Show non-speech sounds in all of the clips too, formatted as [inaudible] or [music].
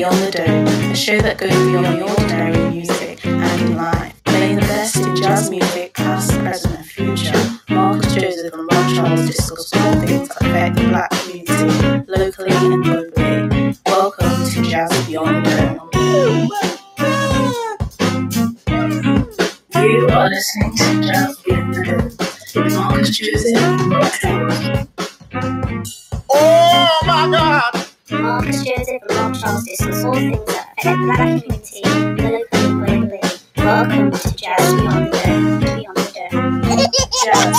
Beyond the Dome, a show that goes beyond the ordinary in music and in life, playing the best in jazz music, past, present, and future. Marcus Joseph and Ron Charles discuss all things that affect the black community, locally and globally. Welcome to Jazz Beyond the Dome. You are listening to Jazz Beyond the Dome with Joseph and Ron Charles. Globally. Welcome to Jazz Beyond the. Beyond the. Jazz,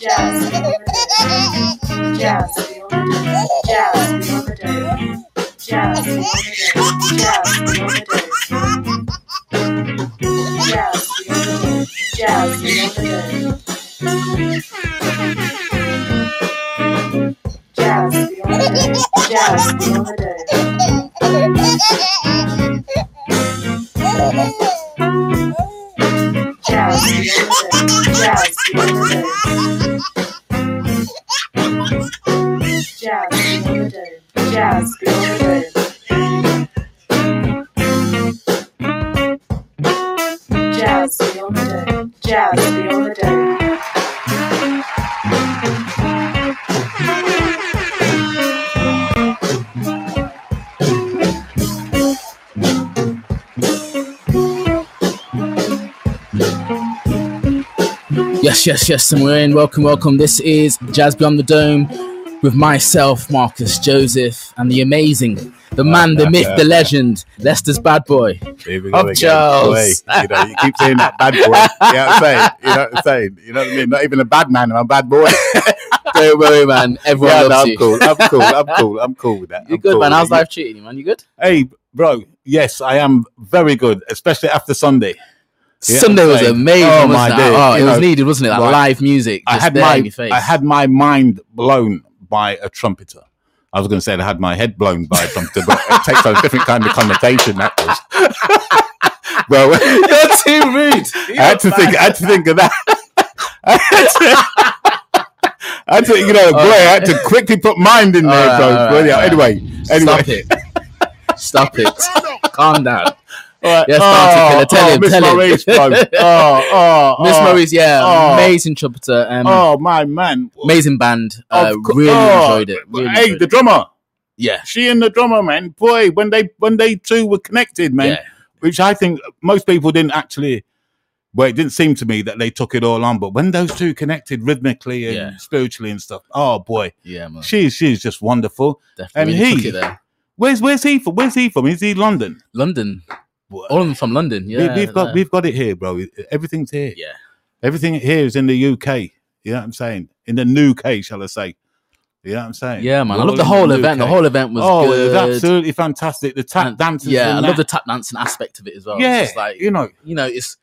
jazz, jazz, Yes, yes, yes, and we're in. Welcome, welcome. This is Jazz Beyond the Dome with myself, Marcus Joseph, and the amazing, the man, the myth, the legend, Leicester's bad boy. Here Of. Charles. Boy, you know, you keep saying that bad boy. You know what I'm saying? You know what I'm saying? You know what I mean? Not even a bad man, I'm a bad boy. [laughs] Don't worry, man. Everyone yeah, no, I'm you. cool. I'm cool. I'm [laughs] cool. I'm cool with that. You're I'm good, cool man. How's it. life treating you, man? You good? Hey, bro. Yes, I am very good, especially after Sunday. Yeah, Sunday was amazing. Oh, my it? day. Oh, it You was needed, wasn't it? That right. live music. I had my in your face. I had my mind blown by a trumpeter. I was going to say I had my head blown by a trumpeter, but it takes a [laughs] different kind of connotation. That was. [laughs] well, [laughs] You're too rude. I had to think. I had to think of that. I had to, I had to you know, boy, I had to quickly put mind in there, right, bro. all right, Well, yeah, all right. Anyway, anyway. Stop it. Stop it. Calm down. Right. Yes. Killer, tell oh, him, Miss tell him. Maurice, bro. Oh, [laughs] oh, Miss oh, Maurice, yeah, oh. amazing trumpeter. Um, Oh, my man. amazing band. Uh, cou- really oh, enjoyed it. Really hey, enjoyed the it. drummer. Yeah, She and the drummer, man. Boy, when they when they two were connected, man. yeah, which I think most people didn't actually. Well, it didn't seem to me that they took it all on, but when those two connected rhythmically and Yeah. spiritually and stuff, oh boy, yeah, man. she's she's just wonderful. Definitely and he- took it there. Where's where's he from? Where's he from? Is he London? London. All of them from London. we, Yeah, we've got we've got it here, bro. Everything's here. yeah. Everything here is in the UK. You know what I'm saying? In the new K, shall I say? You know what I'm saying? Yeah, man. I We're love the all in whole event. The whole event was oh, good. it was absolutely fantastic. The tap dancing. Yeah, I and love the tap dancing aspect of it as well. yeah. it's like you know, you know, it's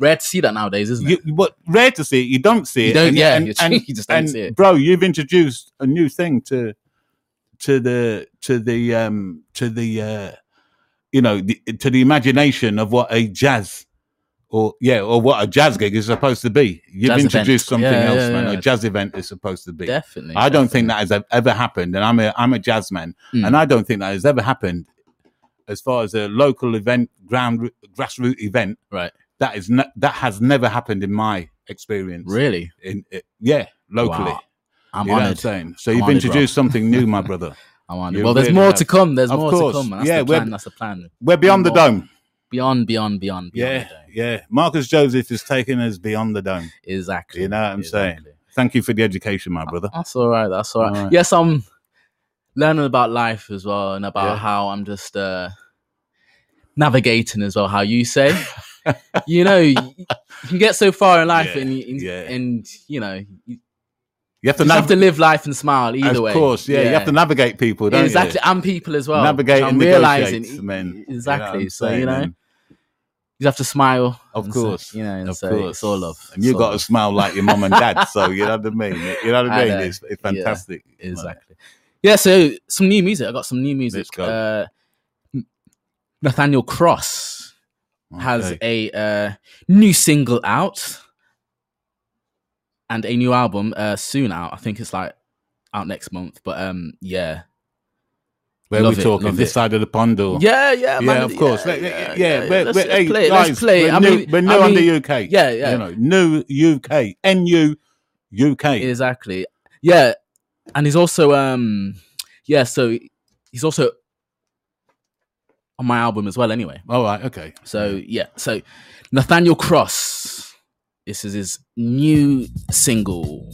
rare to see that nowadays, isn't you, it? what rare to see it, you don't see You it. don't- and, yeah, and, and, [laughs] you just don't see it. bro. You've introduced a new thing to to the to the um to the uh you know the, to the imagination of what a jazz or yeah or what a jazz gig is supposed to be. You've Jazz introduced event. something Yeah, else, yeah, man. yeah. A jazz event is supposed to be. Definitely. I don't think that has ever happened, and I'm a I'm a jazz man, Mm. and I don't think that has ever happened as far as a local event, ground grassroots event. Right. That is ne- that has never happened in my experience. really. In it, yeah, locally. Wow. I'm you know what I'm honored. saying? So I'm you've bro. introduced something new, my brother. [laughs] Honored. You Well, there's really more have. to come. There's Of more course. to come. Man. That's Yeah, the plan. That's the plan. We're beyond the dome. Beyond, beyond, beyond. beyond Yeah, yeah. Marcus Joseph is taking us beyond the dome. Exactly. You know what I'm saying? Thank you for the education, my brother. That's all right. That's all right. All right. Yes, I'm learning about life as well, and about Yeah. how I'm just uh, navigating as well. How you say, [laughs] you know, you, get so far in life, Yeah, and, you- yeah. and you know, you You have to, just have to live life and smile either of way. Of course, yeah, You have to navigate people, don't exactly, you? and people as well. Navigate and realizing negotiate, man. You know exactly. So you know, you have to smile. Of and so- course, you know, of so course. it's all love. And you got to smile like your mum and dad. So you know what I mean. You know what I [laughs] I mean. know. It's, it's fantastic. Exactly. Yeah, so some new music. I got some new music. Uh, Nathaniel Cross has a uh, new single out and a new album uh, soon out. I think it's like out next month. But um, yeah, Where Love we it, talking? This it. side of the pond, or Yeah, yeah, yeah, man. of course. Yeah, yeah, yeah, yeah. we're- Let's, we're- let's hey, play. guys, Let's play. We're I new, mean, we're new I on mean, the UK. Yeah, yeah. You know, new UK, NU UK. Exactly. Yeah, and he's also um, yeah. So he's also on my album as well. Anyway, All right, okay. so yeah. So Nathaniel Cross. This is his new single.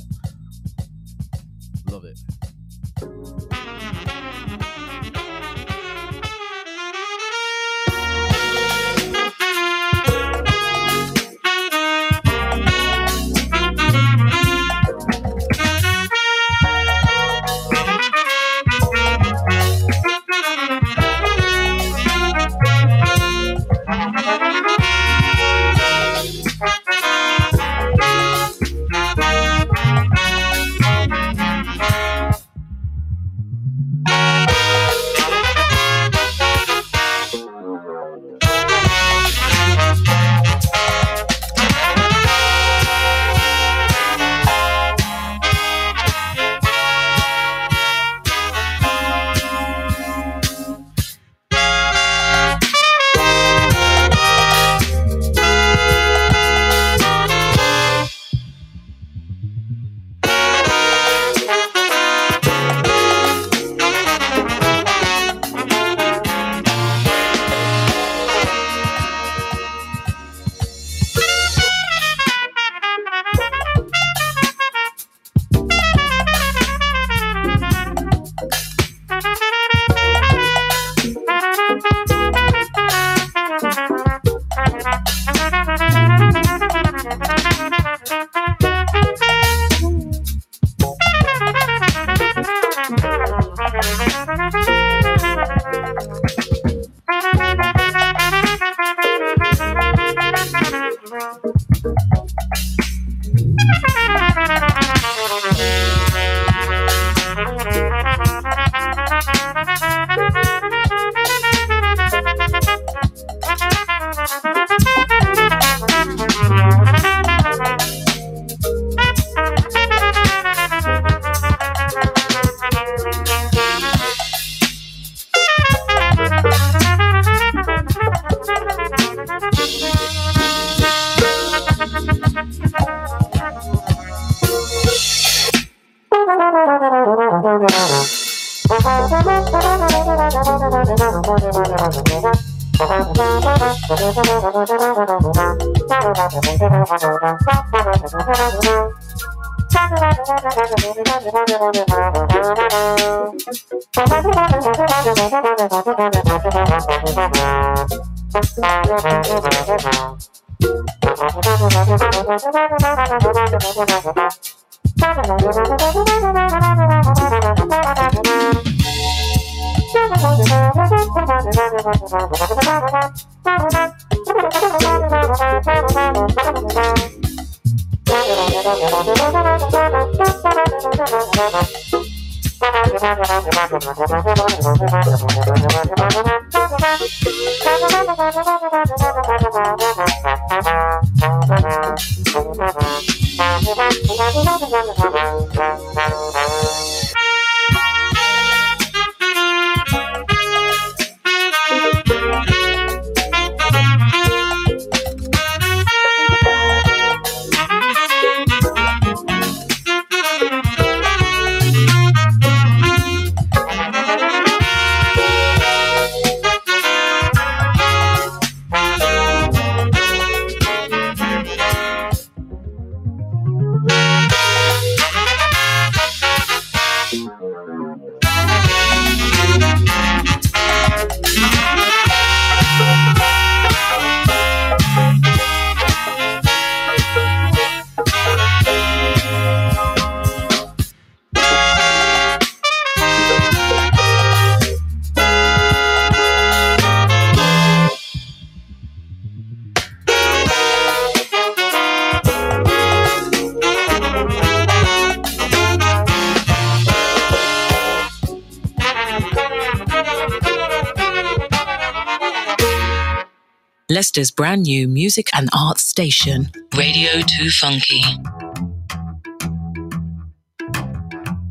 Leicester's brand new music and arts station, Radio 2 Funky.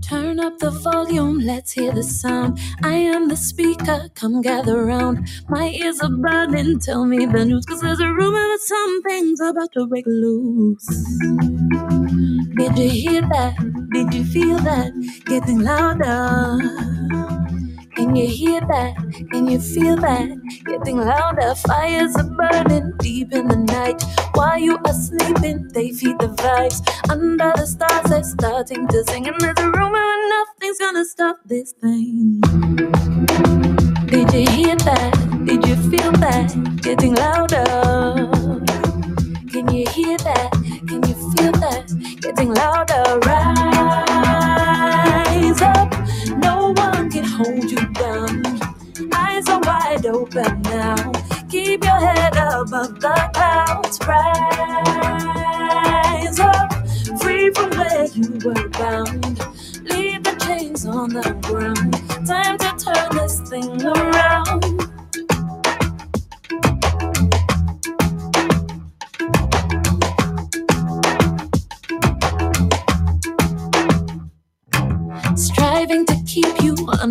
Turn up the volume. volume, let's hear the sound. I am the speaker, come gather round. My ears are burning, tell me the news, cause there's a rumor that something's about to break loose. Did you hear that? Did you feel that? Getting louder. Can you hear that? Can you feel that? Getting louder. Fires are burning deep in the night. While you are sleeping, they feed the vibes. Under the stars, they're starting to sing. And there's a rumor nothing's gonna stop this thing. Did you hear that? Did you feel that? Getting louder. Can you hear that? Can you feel that? Getting louder. Rise up. No one hold you down. Eyes are wide open now. Keep your head above the clouds. Rise up. Free from where you were bound. Leave the chains on the ground. Time to turn this thing around.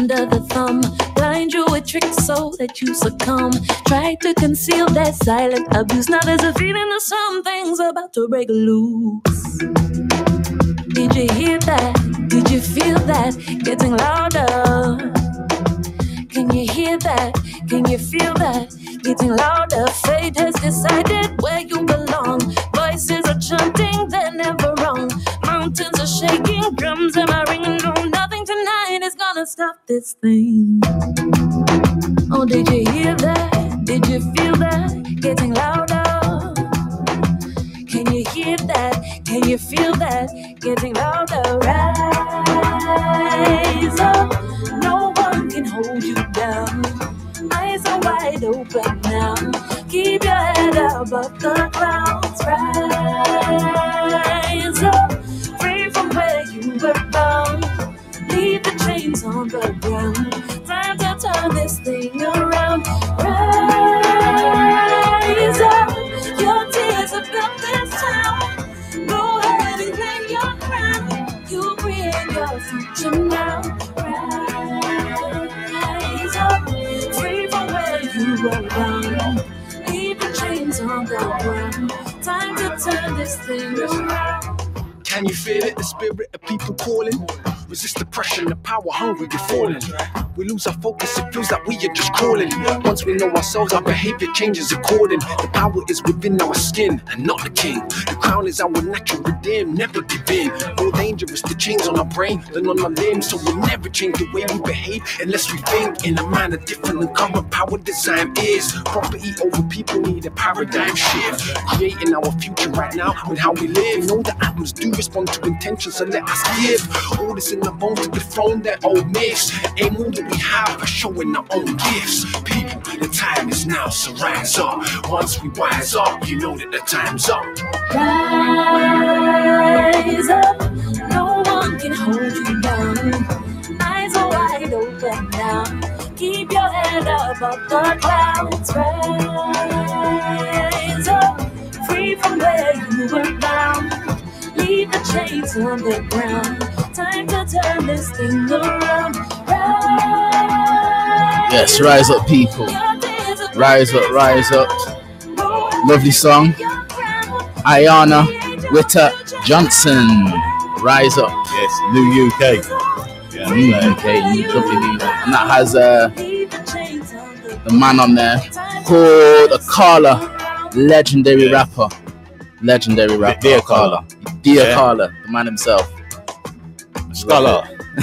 Under the thumb, blind you with tricks so that you succumb. Try to conceal that silent abuse. Now there's a feeling that something's about to break loose. Did you hear that? Did you feel that? Getting louder. Can you hear that? Can you feel that? Getting louder. Fate has decided where you belong. Voices are chanting, they're never wrong. Mountains are shaking, drums I ringing? Oh no, stop this thing. Oh, did you hear that? Did you feel that? Getting louder. Can you hear that? Can you feel that? Getting louder. Rise up. No one can hold you down. Eyes are wide open now. Keep your head above the clouds. Rise Chains on the ground. Time to turn this thing around. Rise up. Your tears have built this town. Go ahead and claim your crown. You create your future now. Rise up. Free from where you were bound. Leave the chains on the ground. Time to turn this thing around. Can you feel it? The spirit of people calling. Resist the pressure, the power hungry, you're falling. We lose our focus, it feels like we are just crawling. Once we know ourselves, our behavior changes according. The power is within our skin and not the king. The crown is our natural redeem, never give in. More dangerous, the chains on our brain than on our limbs. So we'll never change the way we behave unless we think in a manner different than current power design is. Property over people need a paradigm shift. Creating our future right now with how we live. Know the atoms do respond to intention, so let us give. All this in the bones to dethrone their old myths. Aim all that we have by showing our own gifts. People, the time is now, so rise up. Once we wise up, you know that the time's up. Rise up, no one can hold you down. Eyes are wide open now. Keep your head above the clouds. Rise up, free from where you were bound. Leave the chains on the ground. Time to turn this thing around. Rise Yes, rise up, people. Rise up, rise up. Lovely song. Ayana Witter Johnson. Rise up. Yes, new UK. Yeah, New so- UK, new lovely new And that has uh, the man on there called Akala, legendary Yeah. rapper. Legendary rapper. Dear Akala. Dear Yeah. Akala, the man himself. Scholar.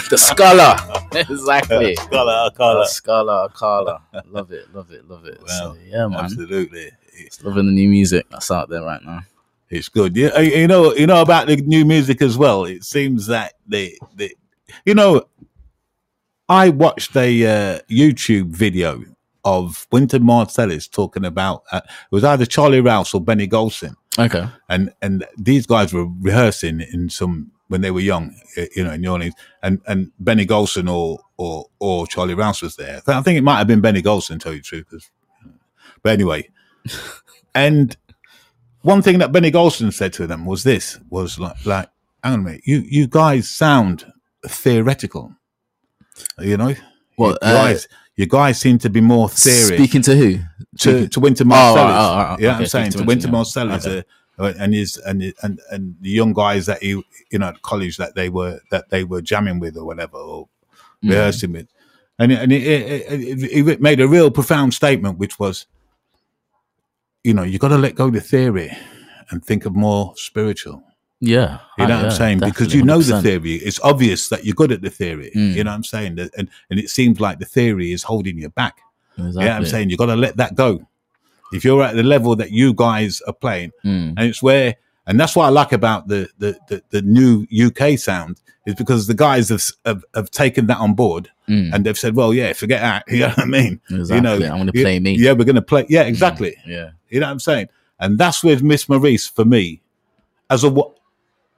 the scholar. [laughs] exactly. [laughs] Scholar, The Scholar. scholar, Akala. Love it, love it, love it. Well, So, yeah, man. Absolutely. It's, Loving the new music that's out there right now. it's good. Yeah, uh, you know, you know about the new music as well. It seems that they, they you know, I watched a uh, YouTube video of Wynton Marsalis talking about uh, it was either Charlie Rouse or Benny Golson, Okay. and and these guys were rehearsing in some when they were young, uh, you know, in New Orleans, and and Benny Golson or or or Charlie Rouse was there. I think it might have been Benny Golson, to tell you the truth. but anyway, [laughs] and one thing that Benny Golson said to them was this: was like, like, hang on a minute, you you guys sound theoretical. You know, Well, your uh, guys, your guys seem to be more theory Speaking to who? to to Wynton Oh, Marsalis. right, oh, yeah, okay, I'm saying to Wynton, Wynton yeah. Marsalis, uh, and his and and and the young guys that he you know at college that they were that they were jamming with or whatever or Mm. rehearsing with, and and it, it, it, it made a real profound statement, which was, you know, you got to let go of the theory and think of more spiritual. Yeah, You know Ah, what I'm yeah, saying? Because you know the 100%. theory. It's obvious that you're good at the theory. Mm. You know what I'm saying? And and it seems like the theory is holding you back. Exactly. Yeah, I'm saying you got to let that go. If you're at the level that you guys are playing, Mm. and it's where, and that's what I like about the the the, the new UK sound is because the guys have, have have taken that on board Mm. and they've said, well, yeah, forget that. [laughs] You know what I mean? Exactly. You know, I'm gonna you- play me. Yeah, we're gonna play. Yeah, exactly. Yeah. You know what I'm saying? And that's with Miss Maurice for me, as a wo-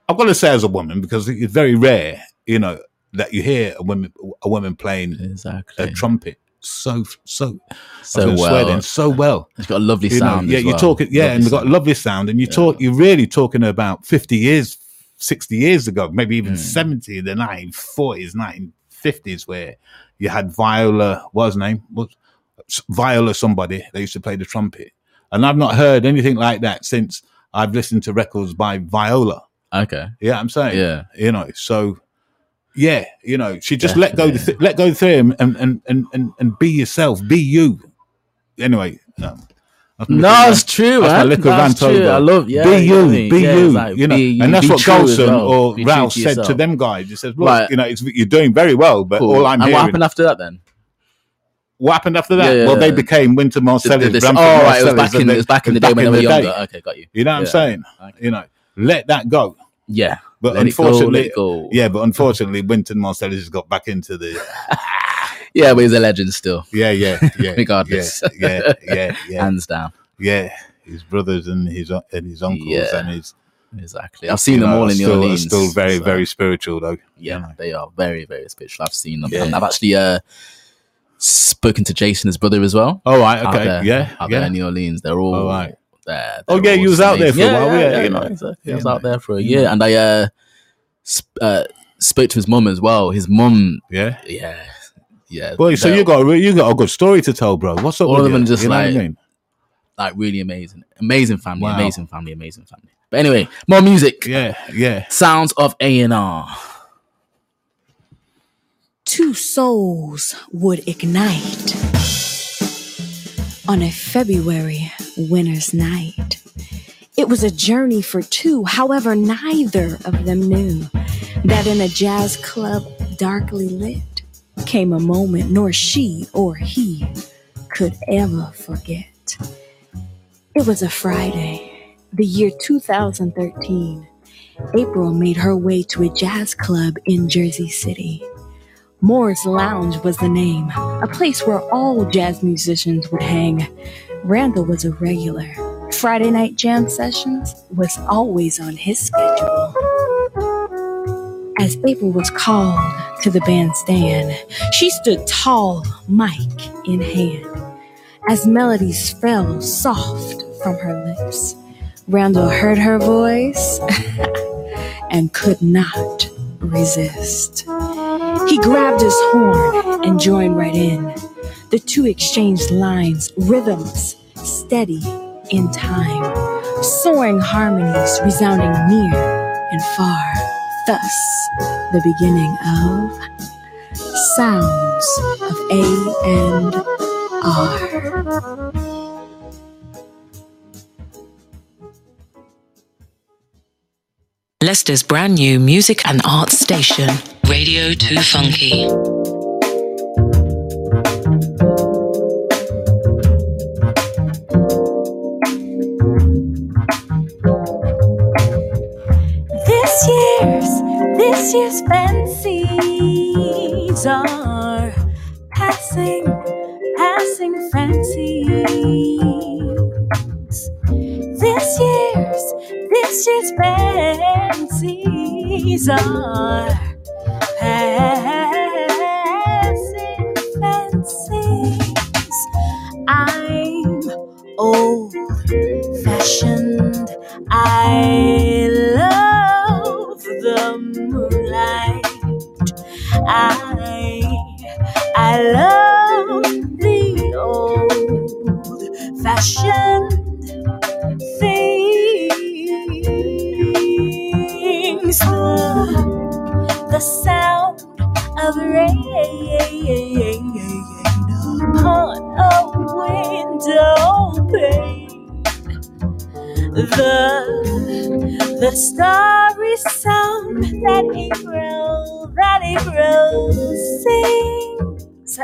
I'm gonna say as a woman because it's very rare, you know, that you hear a woman a woman playing Exactly. a trumpet so so so well. then, so well. It's got a lovely You know, sound. yeah, as you're well. talking, yeah, Lovely and they've got sound. lovely sound, and you talk, you're really talking about 50 years, 60 years ago, maybe even Mm. 70 in the 1940s, 1950s, where you had Viola, what was her name? Was Viola somebody? They used to play the trumpet, and I've not heard anything like that since I've listened to records by Viola. Okay. Yeah, I'm saying, Yeah. you know, so. Yeah, you know, she just let go, the th- let go the theory and, and and and and be yourself, be you. Anyway, no, That's No, it's true, That's my man. little That's rant true. over. I love- yeah, be you know you, what I mean? be Yeah, you, like, you know, you, and that's what Golson well. or Be Rouse said to them guys. He says, "Look, Right. you know, it's, you're doing very well, but Cool. all I'm and hearing." what happened after that then? what happened after that? Yeah, well, they became Wynton The- Marsalis. the- oh, right. It was back in, they- it was back in the day when they were younger. Okay, got you. You know what I'm saying? You know, let that go. Yeah. But Let unfortunately, go. yeah, but unfortunately, Wynton Marsalis has got back into the [laughs] Yeah, but he's a legend still. yeah, yeah, yeah, [laughs] Regardless. yeah, yeah, yeah, [laughs] yeah, Hands down. yeah. His brothers and his and his uncles Yeah. and his Exactly. I've seen you them know, all in still, New Orleans. Still very, so- very spiritual though. Yeah, they are very, very spiritual. I've seen them, Yeah. and I've actually uh, spoken to Jason, his brother, as well. All right, okay, there, yeah, out yeah. there in New Orleans. They're all All right. There. Oh, They're yeah, all you was out there amazing. for a while, yeah, you know. exactly. I was out there for a year, and I uh, sp- uh, spoke to his mum as well. His mum, Yeah. yeah, yeah. Boy, so you got a, you got a good story to tell, bro. What's up All with of them you? just you know like- I mean? like really amazing, amazing family, Wow. amazing family, amazing family. But anyway, more music. Yeah, yeah. Sounds of A and R. two souls would ignite on a February winter's night. It was a journey for two, however, neither of them knew that in a jazz club darkly lit came a moment nor she or he could ever forget. It was a Friday, the year 2013. April made her way to a jazz club in Jersey City. Moore's Lounge was the name, a place where all jazz musicians would hang. Randall was a regular. Friday night jam sessions was always on his schedule. As April was called to the bandstand, she stood tall, mic in hand. As melodies fell soft from her lips, Randall heard her voice [laughs] and could not resist. He grabbed his horn and joined right in. The two exchanged lines, rhythms, steady in time, soaring harmonies resounding near and far. Thus, the beginning of Sounds of A and R. Leicester's brand new music and arts station, Radio 2 Funky. This year's, this year's fancies are passing, passing fancies this year's, this year's fancies are passing fancies. I'm old fashioned. I love the moonlight. I, I love the old fashioned. wings through the sound of rain upon a window pane. The the starry sound that April that April sings.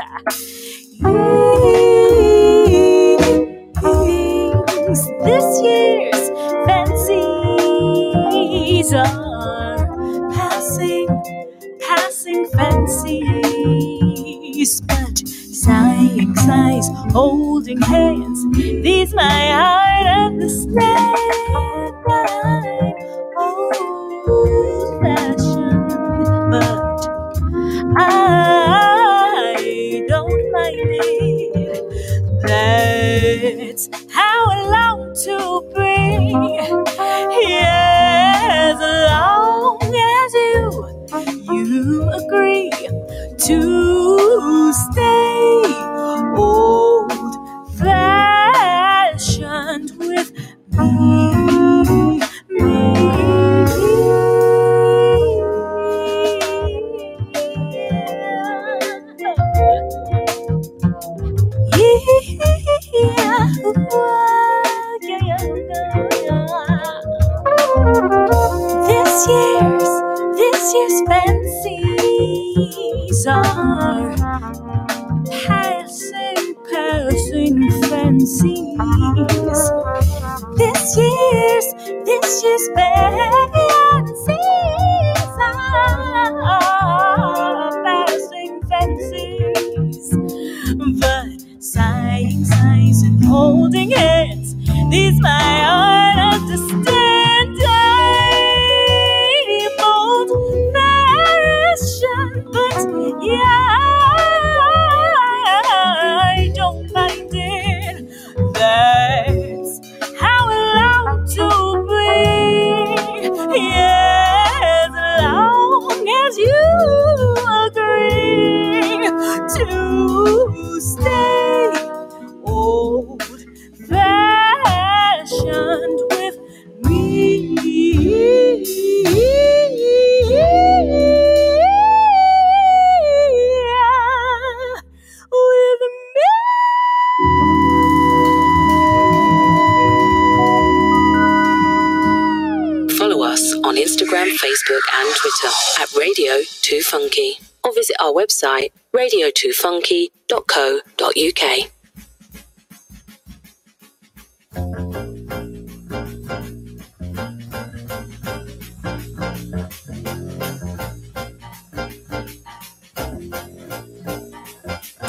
1022funky.co.uk.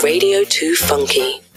Radio 2 Funky.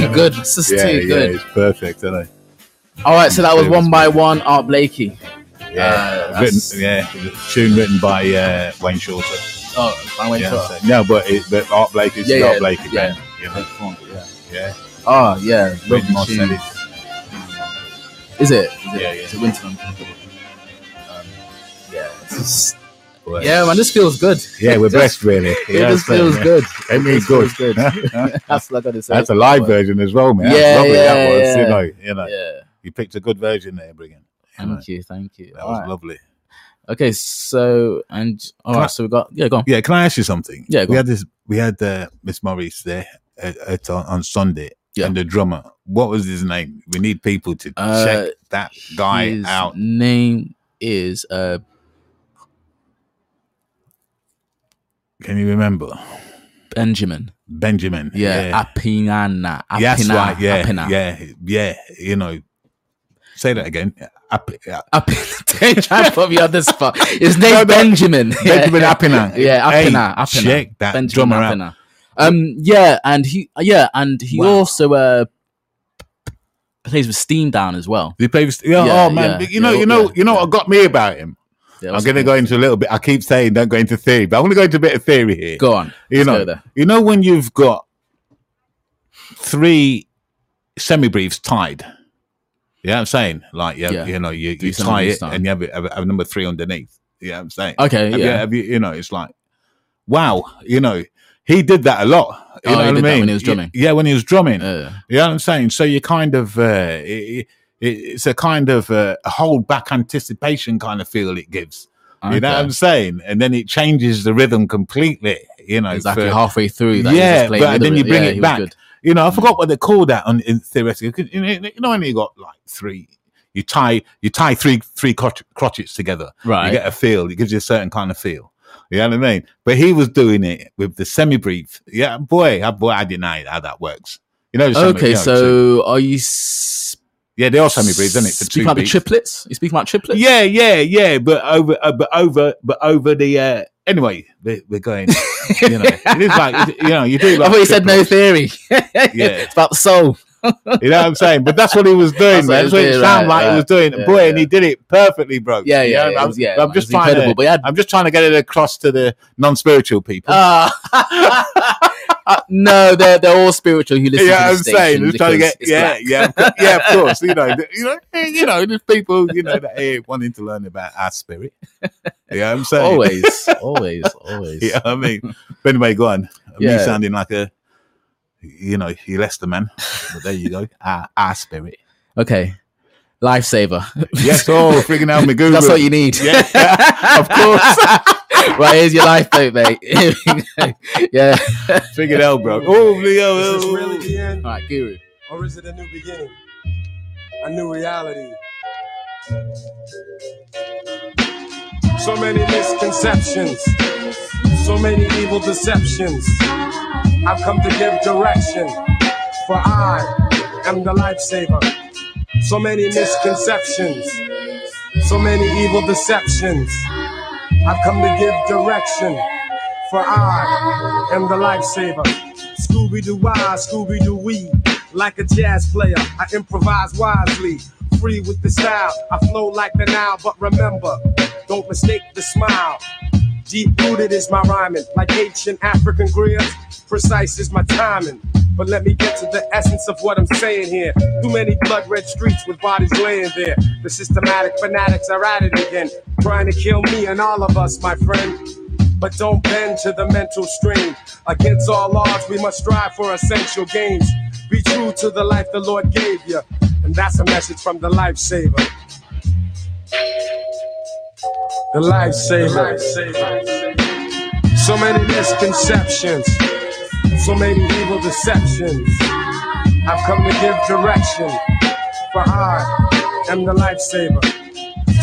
Too good. This is yeah, too yeah, good. it's perfect, isn't it? All right, so that was one by one, Art Blakey. Yeah, Uh, written, yeah, tune written by uh, Wayne Shorter. Oh, by Wayne Yeah, Shorter. so- no, but it, but Art Blakey, is Yeah, the Art Blakey yeah. You yeah. yeah. Oh yeah, Written tune. Is it? Is it? Yeah, yeah. Is it Winterland? Um, yeah. But- yeah, man, this feels good. yeah, we're Just- blessed, really. [laughs] It Yeah, [laughs] just feels good. I mean, It good. good. That's what I say. That's a live version as well, man. Yeah, That's lovely. yeah, that was, yeah. you know, you know, Yeah. you picked a good version there, Brigham. You know, Thank you, thank you. That All was right. lovely. Okay, so and all Can right, I- so we got yeah, go on. Yeah, can I ask you something? Yeah, go we on. had this. We had uh, Miss Maurice there at, at, on, on Sunday, Yeah. and the drummer. What was his name? We need people to Uh, check that guy His out. name is uh Can you remember Benjamin. Benjamin? Yeah, Apinana. Apina, Yes, right. Yeah, Apina. yeah, yeah. You know, say that again. Ap- yeah. Apina. Don't try me on the spot. His name's No. Benjamin. [laughs] Benjamin Apina. [laughs] Yeah, Hey, Apina. Apina. check that Benjamin drummer out. Apina. Um, yeah, and he, yeah, and he Wow. also uh plays with Steam Down as well. He plays. Yeah, Yeah, oh man, yeah, you know, you know, yeah, you know what got me about him. Yeah, I'm going to go into a little bit. I keep saying don't go into theory, but I'm going to go into a bit of theory here. Go on. you Let's know, you know when you've got three semibreves tied. Yeah, I'm saying like yeah, Yeah. you know, you, you tie it and you have, have, have number three underneath. Yeah, I'm saying. Okay, Have you, yeah. have you, you know, it's like, wow, you know, he did that a lot. You Oh, know he what did I that mean? when he was drumming? Yeah, when he was drumming. Yeah, You know what I'm saying? So you kind of, uh, it, it's a kind of a hold back anticipation kind of feel it gives. You know what. I'm saying? And then it changes the rhythm completely. You know, exactly for- halfway through. That yeah, but with then you bring Yeah, it back. You know, I mm. forgot what they call that on in You know, you know, when got like three, you tie you tie three three crotch, crotchets together. Right. You get a feel. It gives you a certain kind of feel. You know what I mean? But he was doing it with the semibreve. Yeah, boy, I, boy, I didn't know how that works. You know. Okay, so are you s- yeah, they are semibreves, isn't it? For speaking about the triplets? You speaking about triplets? Yeah, yeah, yeah. But over, uh, but over, but over the. uh Anyway, we're, we're going. You know, it is like you know, you do. Like [laughs] I thought you said no theory. [laughs] Yeah. it's about the soul. You know what I'm saying? But that's what he was doing, That's man. That's what it sounded like he was doing. Yeah, Boy, and he did it perfectly, bro. Yeah, You yeah, know, it I'm, was- yeah, I'm just trying to. but had- I'm just trying to get it across to the non-spiritual people. Uh, [laughs] no, they're they're all spiritual. You listen yeah, to I'm saying, just trying to get, yeah, yeah, yeah, of course. You know, [laughs] you know, you know, there's people, you know, that are wanting to learn about our spirit. Yeah, I'm saying, always, [laughs] always, always. yeah, I mean, but anyway, go on. Me Yeah. sounding like a, you know, you Leicester man, but there you go, [laughs] our, our spirit. Okay, lifesaver. Yes, oh, [laughs] freaking out me Google. That's what you need. Yeah, of course. [laughs] right, here's your lifeboat, mate. yeah. Figured out, bro. Oh, Leo. Is this really the end? All right, Guru. Or is it a new beginning? A new reality? So many misconceptions, so many evil deceptions. I've come to give direction, for I am the lifesaver. So many misconceptions, so many evil deceptions. I've come to give direction, for I am the lifesaver. Scooby Doo why, Scooby Doo wee. Like a jazz player, I improvise wisely. Free with the style, I flow like the Nile. But remember, don't mistake the smile. Deep rooted is my rhyming, like ancient African griots. Precise is my timing. But let me get to the essence of what I'm saying here. Too many blood red streets with bodies laying there. The systematic fanatics are at it again, trying to kill me and all of us, my friend. But don't bend to the mental strain. Against all odds, we must strive for essential gains. Be true to the life the Lord gave you. And that's a message from the lifesaver. The lifesaver. So many misconceptions, so many evil deceptions. I've come to give direction, for I am the lifesaver.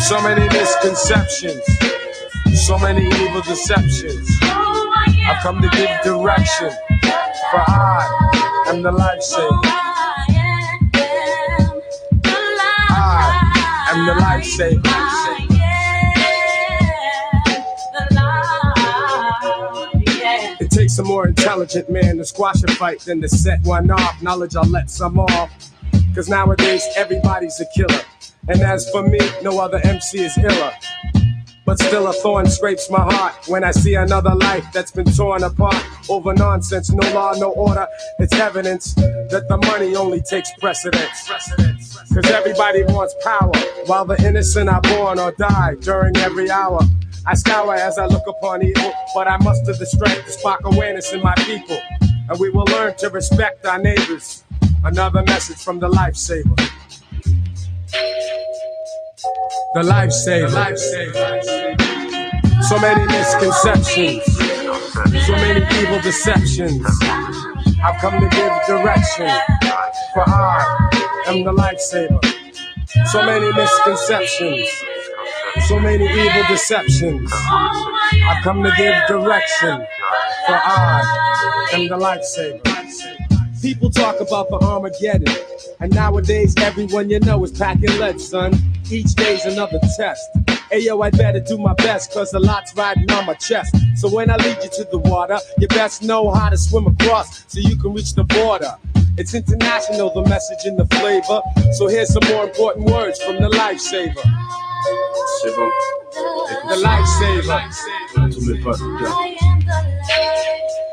So many misconceptions, so many evil deceptions. I've come to give direction, for I am the lifesaver. I am the lifesaver. Takes some more intelligent man to squash a fight than to set one off. Knowledge, I'll let some off. Cause nowadays, everybody's a killer. And as for me, no other MC is iller. But still, a thorn scrapes my heart when I see another life that's been torn apart over nonsense. No law, no order. It's evidence that the money only takes precedence. Cause everybody wants power, while the innocent are born or die during every hour. I scour as I look upon evil, but I muster the strength to spark awareness in my people. And we will learn to respect our neighbors. Another message from the lifesaver. The lifesaver. So many misconceptions. So many evil deceptions. I've come to give direction. For I am the lifesaver. So many misconceptions. So many evil deceptions. I've come to give direction. For I am the lifesaver. People talk about the Armageddon. And nowadays, everyone you know is packing lead, son. Each day's another test. Hey yo, I better do my best, cause a lot's riding on my chest. So when I lead you to the water, you best know how to swim across so you can reach the border. It's international, the message and the flavor. So here's some more important words from the lifesaver. C'est bon. The lifesaver. Tous mes potes,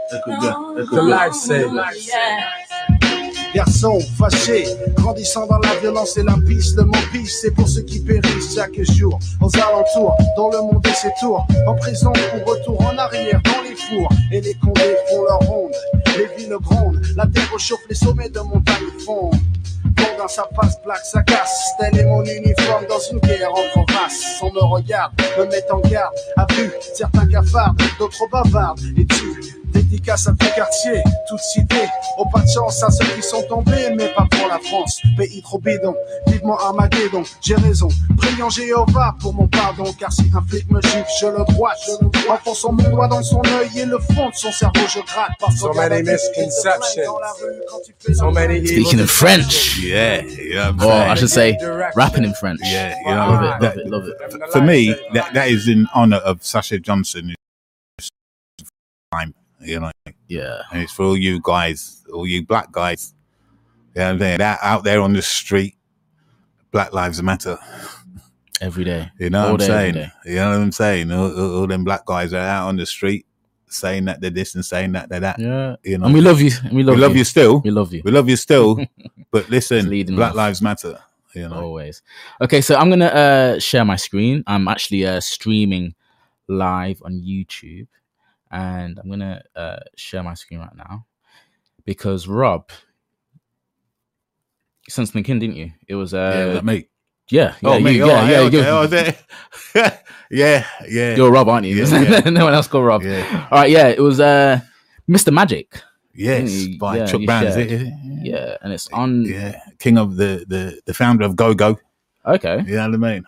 The bien. lifesaver. Garçon fâché, grandissant dans la violence et l'impice, le mot biche, c'est pour ceux qui périssent chaque jour. Aux alentours, dans le monde et ses tours, en prison ou retour en arrière dans les fours. Et les condés font leur ronde, les villes grondent, la terre chauffe, les sommets de montagne fondent. Bon dans sa face, plaque sa casse, tel est mon uniforme dans une guerre entre races. On me regarde, me met en garde, a vu certains cafards, d'autres bavardes, et tu Dédicace à tout quartier, toute cité. Oh, pas de chance à ceux qui sont tombés, mais pas pour la France. Pays trop bidon, vivement Armageddon. J'ai raison, prions Jéhovah pour mon pardon. Car si un flic me gifle, je le droite. Enfonçant mon doigt dans son œil et le fond de son cerveau, je gratte. Parce So many misconceptions. So many Speaking in French. Yeah, yeah. Or I should say, rapping in French. Yeah, you know, Love it, love it, love it. for me, that, that is in honor of Sasha Johnson. Time, you know, Yeah. and it's for all you guys, all you black guys. Yeah, I'm saying that out there on the street, Black Lives Matter. Every day. [laughs] You know All what I'm every saying? day. You know what I'm saying? All, all, all them black guys are out on the street saying that they're this and saying that they're that. Yeah. You know, And we love you. And [laughs] we love, we love you still. We love you. We love you still. [laughs] but listen, Black. Lives Matter. You know, Always. Okay, so I'm gonna uh, share my screen. I'm actually uh, streaming live on YouTube, and I'm gonna uh, share my screen right now because Rob sent something in, didn't you? It was uh, yeah, was yeah, yeah, oh, you- me. yeah, oh, yeah, yeah, okay. oh, [laughs] yeah, yeah. you're Rob, aren't you? Yeah, yeah. [laughs] no one else called Rob. Yeah. All right, yeah, it was uh, Mr. Magic. Yes, by yeah, Chuck Brown. Is shared. it? Is it? Yeah, and it's on. Yeah, king of the the the founder of Go Go. Okay, You know what I mean?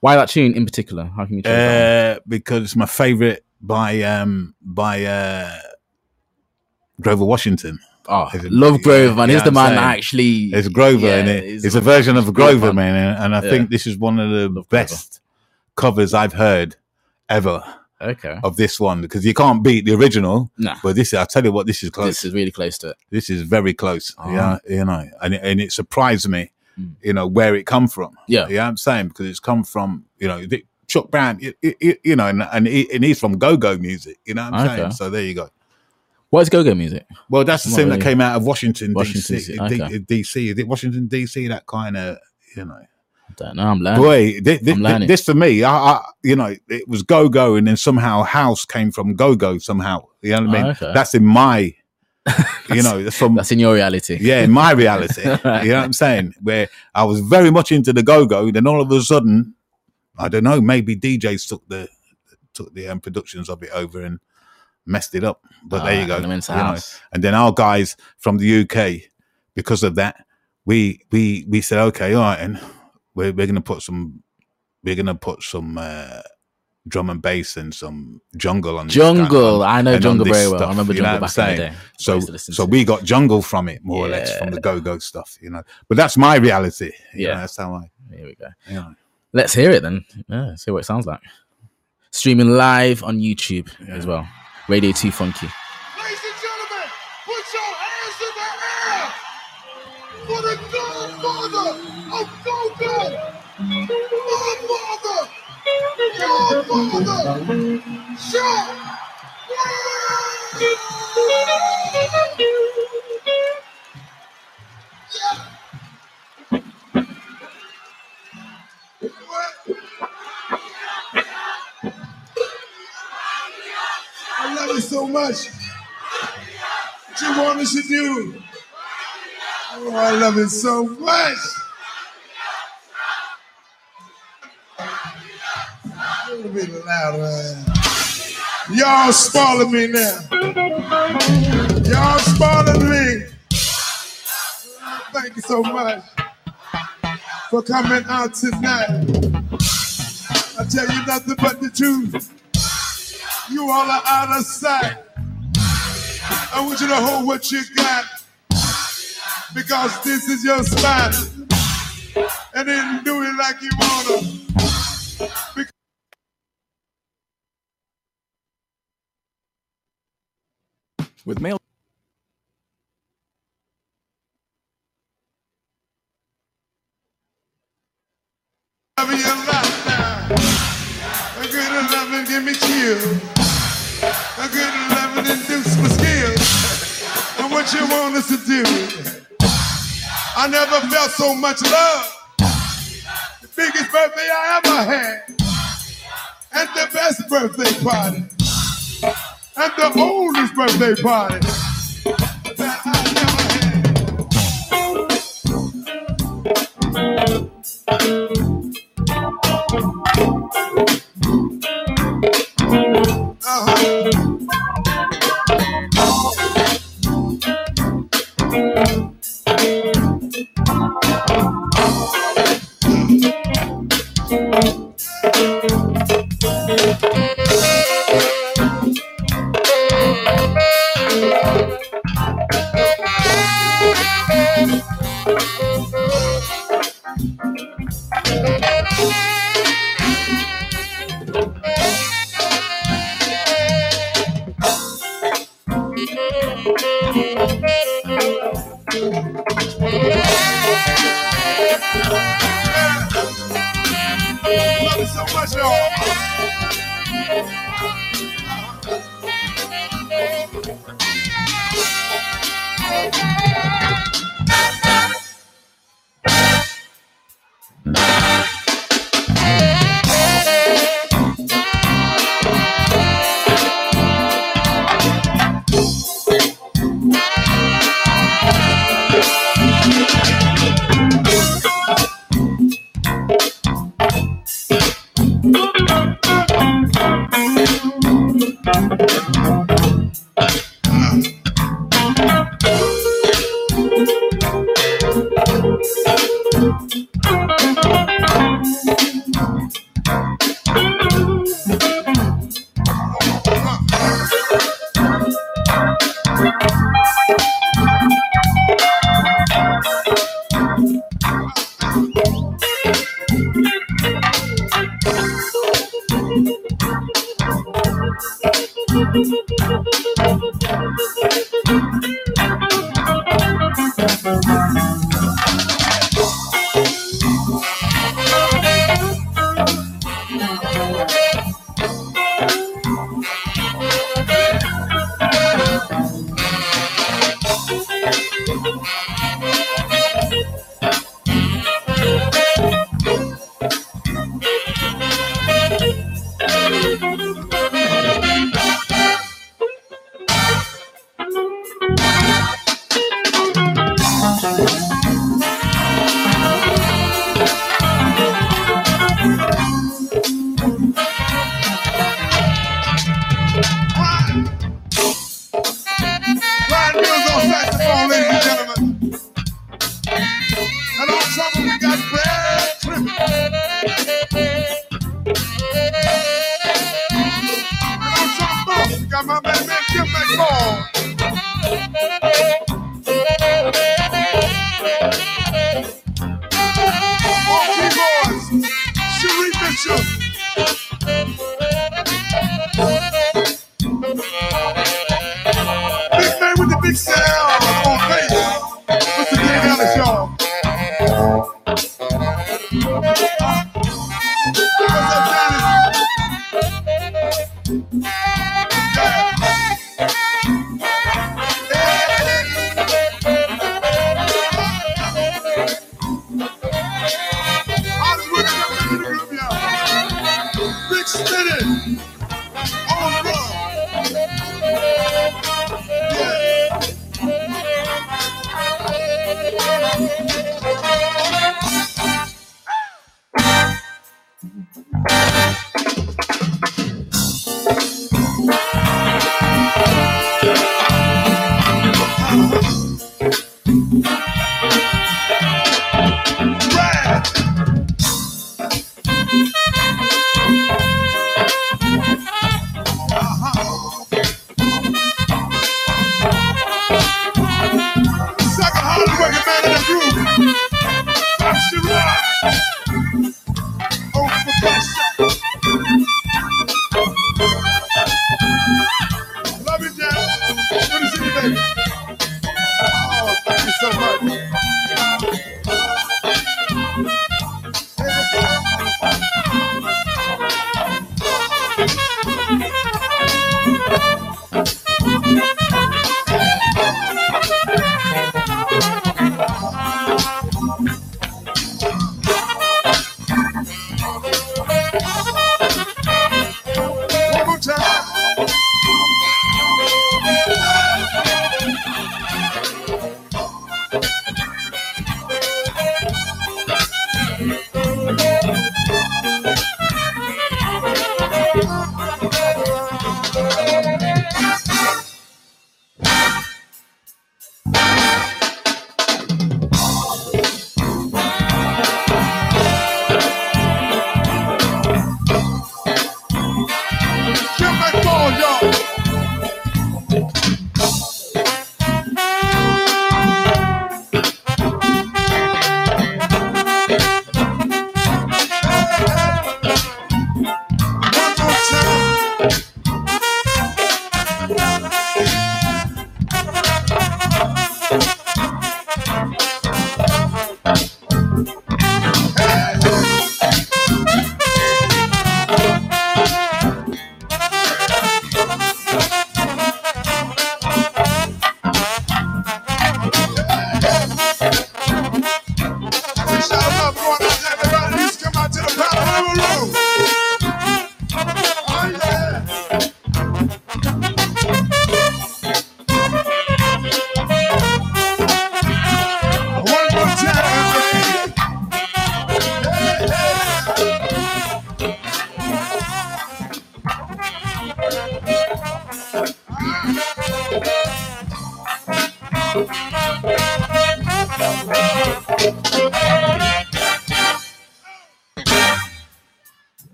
why that tune in particular? How can you? Uh, because it's my favorite by um by uh Grover Washington. Oh, love Grover, man. He's the man that actually. It's Grover, yeah, and it, he's it's a version of Grover, fun. man. And, I Yeah. think this is one of the Love best covers I've heard ever Okay. of this one because you can't beat the original. Nah. But this, I'll tell you what, this is close. This is really close to it. this is very close. Ah. Yeah, you know, and it, and it surprised me, Mm. you know, where it come from. Yeah. yeah, I'm saying because it's come from, you know, the, Chuck Brown, you, you, you know, and and, he, and he's from go go music. You know what I'm saying? So there you go. What is go-go music? Well, that's the thing really. that came out of Washington, Washington, DC. okay. DC. Is it Washington DC? That kind of, you know. I don't know. I'm learning. Boy, thi- thi- I'm learning. this for me, I, I, you know, it was go go, and then somehow house came from go go somehow. You know what I Oh, mean? okay. That's in my, [laughs] you know, that's from That's in your reality. yeah, in my reality. [laughs] You know what I'm saying? Where I was very much into the go go, then all of a sudden, I don't know, maybe DJs took the took the um, productions of it over and messed it up. But there Ah, you go. and they you know. And then our guys from the UK, because of that, we we we said, okay, all right, and we're we're gonna put some we're gonna put some uh, drum and bass and some jungle on this kind of- Jungle. I know Jungle very well. I stuff, remember you know Jungle back in the day. So used to listen so we got jungle from it more or less from the go go stuff, you know. But that's my reality. You Yeah. know, that's how I. Here we go. You know. Let's hear it then. Yeah, see what it sounds like. Streaming live on YouTube as well. Radio 2 Funky. Ladies and gentlemen, put your hands in the air for the godfather of go-go. Godfather, godfather, Sean So much. What you want us to do? Oh, I love it so much. A little bit louder. Y'all spoiling me now. Y'all spoiling me. Thank you so much for coming out tonight. I tell you nothing but the truth. You all are out of sight. I want you to hold what you got because this is your spot. And then do it like you wanna. Because With mail. love you a lot now. A good loving give me chills. A good loving induce my skills. And what you want us to do? I never felt so much love. The biggest birthday I ever had. And the best birthday party. And the oldest birthday party. that I ever had. Trombone, we got my man, man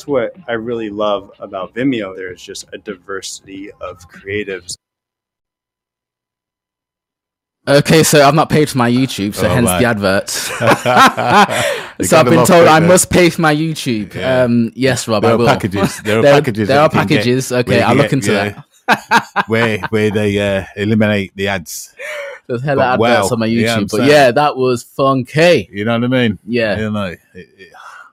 That's what I really love about Vimeo. There's just a diversity of creatives. Okay, so I'm not paid for my YouTube, so Oh, hence right. the adverts. [laughs] [laughs] So I've been told quick, I though. must pay for my YouTube. Yeah. Um, yes, Rob, There I are will. packages. There are [laughs] There- packages. There are you can get packages. Okay, I'll get- look into yeah, that. where where they uh, eliminate the ads. There's hella But adverts wow, on my you know YouTube, but saying? yeah, that was funky. You know what I mean? Yeah, You know. it- it-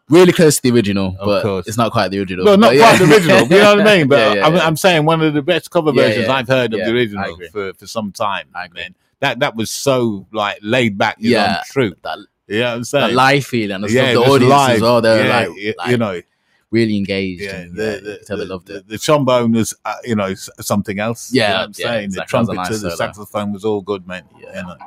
really close to the original, but course. it's not quite the original. Well, not yeah. quite the original. You know what I mean? [laughs] But Yeah, yeah, I'm, yeah. I'm saying one of the best cover Yeah, versions yeah. I've heard of the original for, for some time. Man. That that was so like laid back, you Yeah, know, true. that, Yeah, I'm saying that live feeling and Yeah, stuff. The just audience live. as well. They're Yeah, like, y- like you know, really engaged. yeah, and, the, yeah, the, you they the- loved it. the trombone was, uh, you know, something else. Yeah, you know what I'm yeah, saying exactly. the That was a trumpet nice to the solo. saxophone was all good, man. Yeah, you know.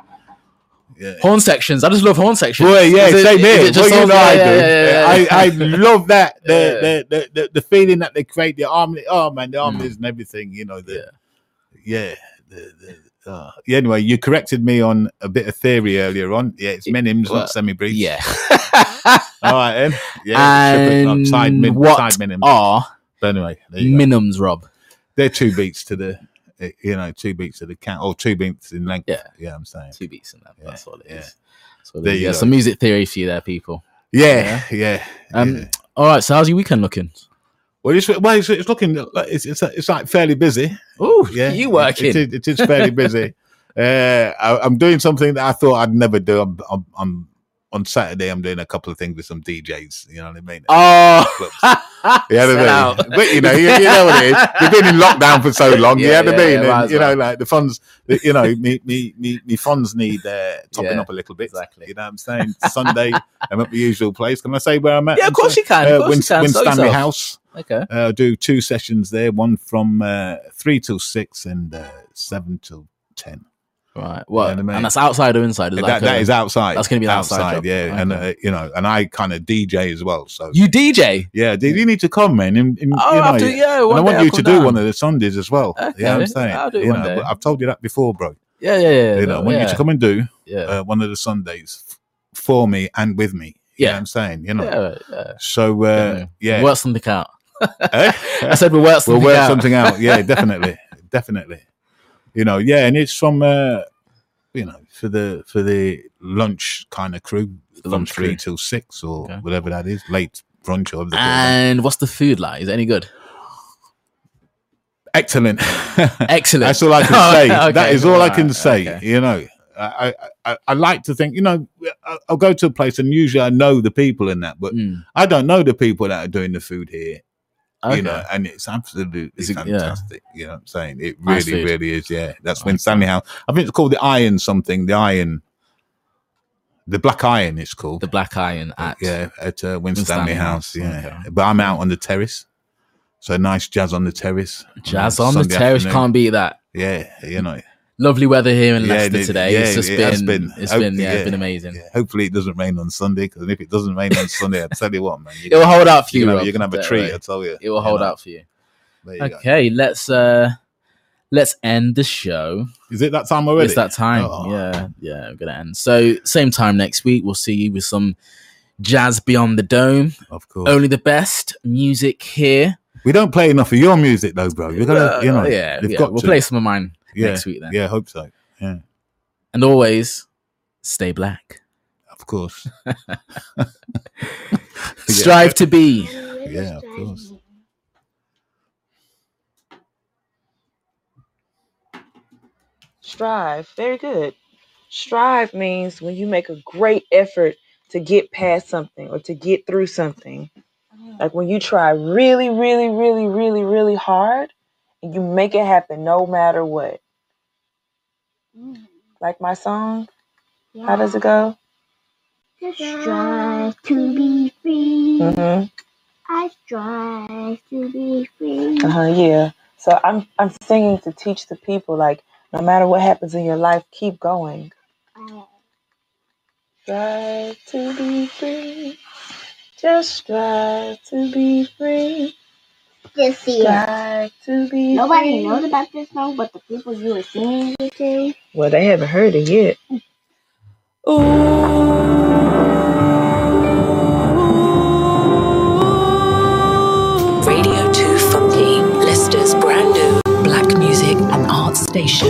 Yeah. Horn sections. I just love horn sections. Boy, yeah, it- same here. just Well, you songs- know I yeah, do. yeah, yeah, yeah, I, I love that. [laughs] The, Yeah. the, the, the, the feeling that they create, the harmony. Oh, man, the Mm. and everything, you know. The, yeah. the, the, uh, yeah, anyway, you corrected me on a bit of theory earlier on. Yeah, it's minims, well, not semibreves. Yeah. [laughs] All right, then. Yeah, [laughs] and side, min, what side minims. are But anyway, there you go. minims, Rob? they're two beats to the, you know, two beats to the count, or two beats in length. Yeah. Yeah, I'm saying. Two beats in that. That's what it is. yeah. That's what it There is. you Yeah, go. some music theory for you there, people. Yeah, yeah. Um, yeah. All right. So how's your weekend looking? Well, it's, well, it's, it's looking like it's, it's it's like fairly busy. Oh, Yeah, you working? It is, it is fairly busy. [laughs] uh, I, I'm doing something that I thought I'd never do. I'm, I'm, I'm on Saturday. I'm doing a couple of things with some DJs. You know what I mean? Oh, Yeah, Sell I out. mean, but you know, you, you know what it is. You've been in lockdown for so long. Yeah, you had to yeah, be, yeah, and, you know, like the funds. You know, [laughs] me, me, me, me funds need uh, topping up a little bit. exactly. You know what I'm saying? Sunday, I'm at the usual place. Can I say where I'm at? Yeah, of course you can. Of Uh, course Win, you can. Winstanley yourself. House. Okay. Uh, do two sessions there, one from uh, three till six and uh, seven till ten. Right. What? what I mean? And that's outside or inside? Is that, that a- is outside. That's going to be outside, job. yeah. And uh, you know, and I kind of DJ as well. So you DJ. yeah, dude, you need to come, man. And, and, Oh, you know, yeah, and I want I'll you to do down. one of the Sundays as well. Okay, Yeah, I'm saying. I'll do you one know, day. I've told you that before, bro. Yeah, yeah, yeah. you know, I want yeah. you to come and do Yeah. uh, one of the Sundays f- for me and with me. You know Yeah. what I'm saying, you know. Yeah, yeah. So uh, yeah, Work something out. Eh? [laughs] I said we'll work something out. we'll work out. something out. Yeah, definitely, [laughs] definitely. You know, yeah, and it's from uh, you know for the for the lunch kind of crew from lunch three crew. till six or Okay. whatever that is, late brunch or. And what's the food like? Is it any good? excellent. [laughs] Excellent. That's all I can [laughs] say. okay. That is all I Right, can say. okay. You know, I, I, I, like to think, you know, I'll go to a place and usually I know the people in that, but Mm. I don't know the people that are doing the food here. Okay. You know, and it's absolutely it- yeah. fantastic. You know what I'm saying? It really, really is. Yeah. That's Winstanley House, I think it's called the Iron something, the Iron, the Black Iron, it's called. The Black Iron at yeah, at uh, Win Win Stanley Stanley House. Yeah. okay. But I'm out on the terrace. So nice jazz on the terrace. Jazz Uh, on the terrace. afternoon. Can't beat that. Yeah, you know. Lovely weather here in Yeah, Leicester it- today. yeah, it's just it been, been. it's Hope- been, yeah, yeah. it's been amazing. Yeah, hopefully it doesn't rain on Sunday because if it doesn't rain on Sunday, I tell you what, man, It will hold out for you. You're gonna, Rob. you're gonna have a treat. worry. I tell you, It will you hold know. out for you. There you go. Okay, let's uh let's end the show. Is it that time already? It's that time. Oh. Yeah, yeah, we're gonna end. So same time next week. We'll see you with some jazz beyond the dome. Of course. Only the best music here. We don't play enough of your music though, bro. You're gonna, Uh, you know, yeah, yeah. got We'll to. play some of mine Yeah, next week then. Yeah, hope so. Yeah, And always stay black. of course. [laughs] [laughs] Strive to be. Yeah, of course. Strive. Very good. Strive means when you make a great effort to get past something or to get through something. Like when you try really, really, really, really, really hard and you make it happen no matter what. Like my song. How does it go? Strive to be free. Mm-hmm. I strive to be free. Uh-huh, yeah. So I'm I'm singing to teach the people like no matter what happens in your life, keep going. Strive to be free. Just strive to be free. Just see it. To be Nobody free. knows about this song but the people you were singing it to. Well, they haven't heard it yet. Radio 2 Funky, Leicester's brand new black music and art station.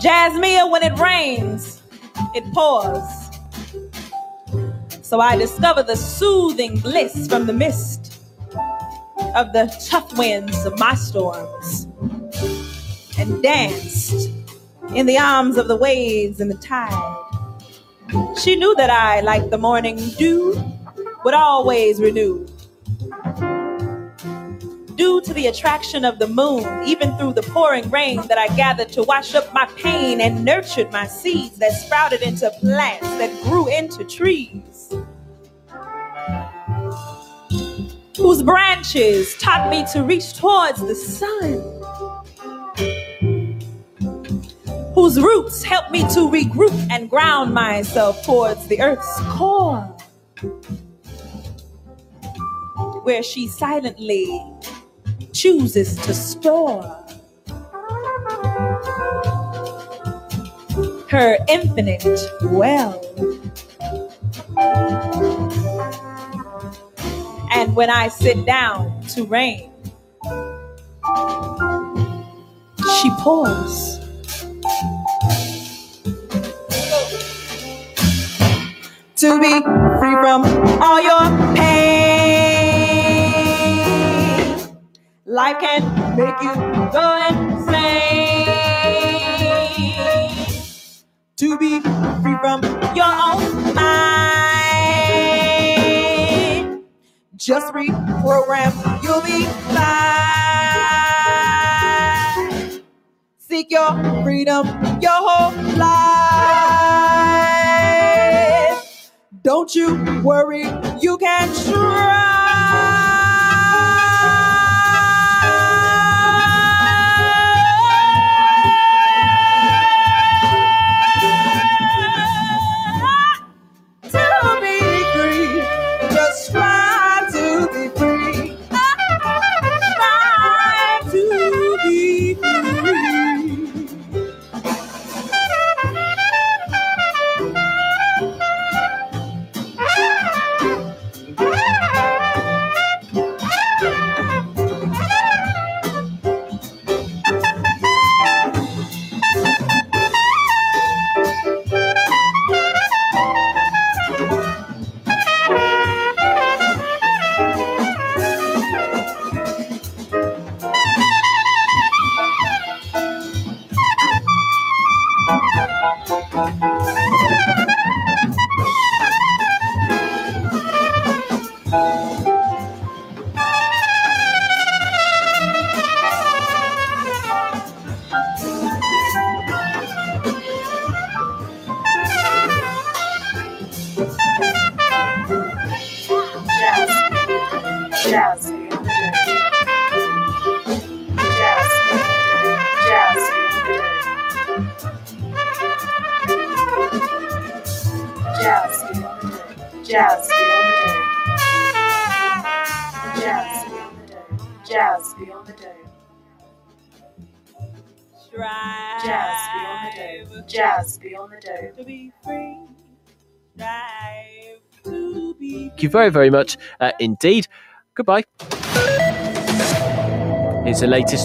Jasmine, when it rains, it pours. So I discover the soothing bliss from the mist of the tough winds of my storms and danced in the arms of the waves and the tide. She knew that I, like the morning dew, would always renew. Due to the attraction of the moon, even through the pouring rain that I gathered to wash up my pain and nurtured my seeds that sprouted into plants that grew into trees. Whose branches taught me to reach towards the sun. Whose roots helped me to regroup and ground myself towards the earth's core. Where she silently chooses to store her infinite well. And when I sit down to rain, she pours. To be free from all your pain. Life can make you go insane. To be free from your own mind. Just reprogram, you'll be fine. Seek your freedom your whole life. Don't you worry, you can try very, very much uh, indeed. Goodbye. Here's the latest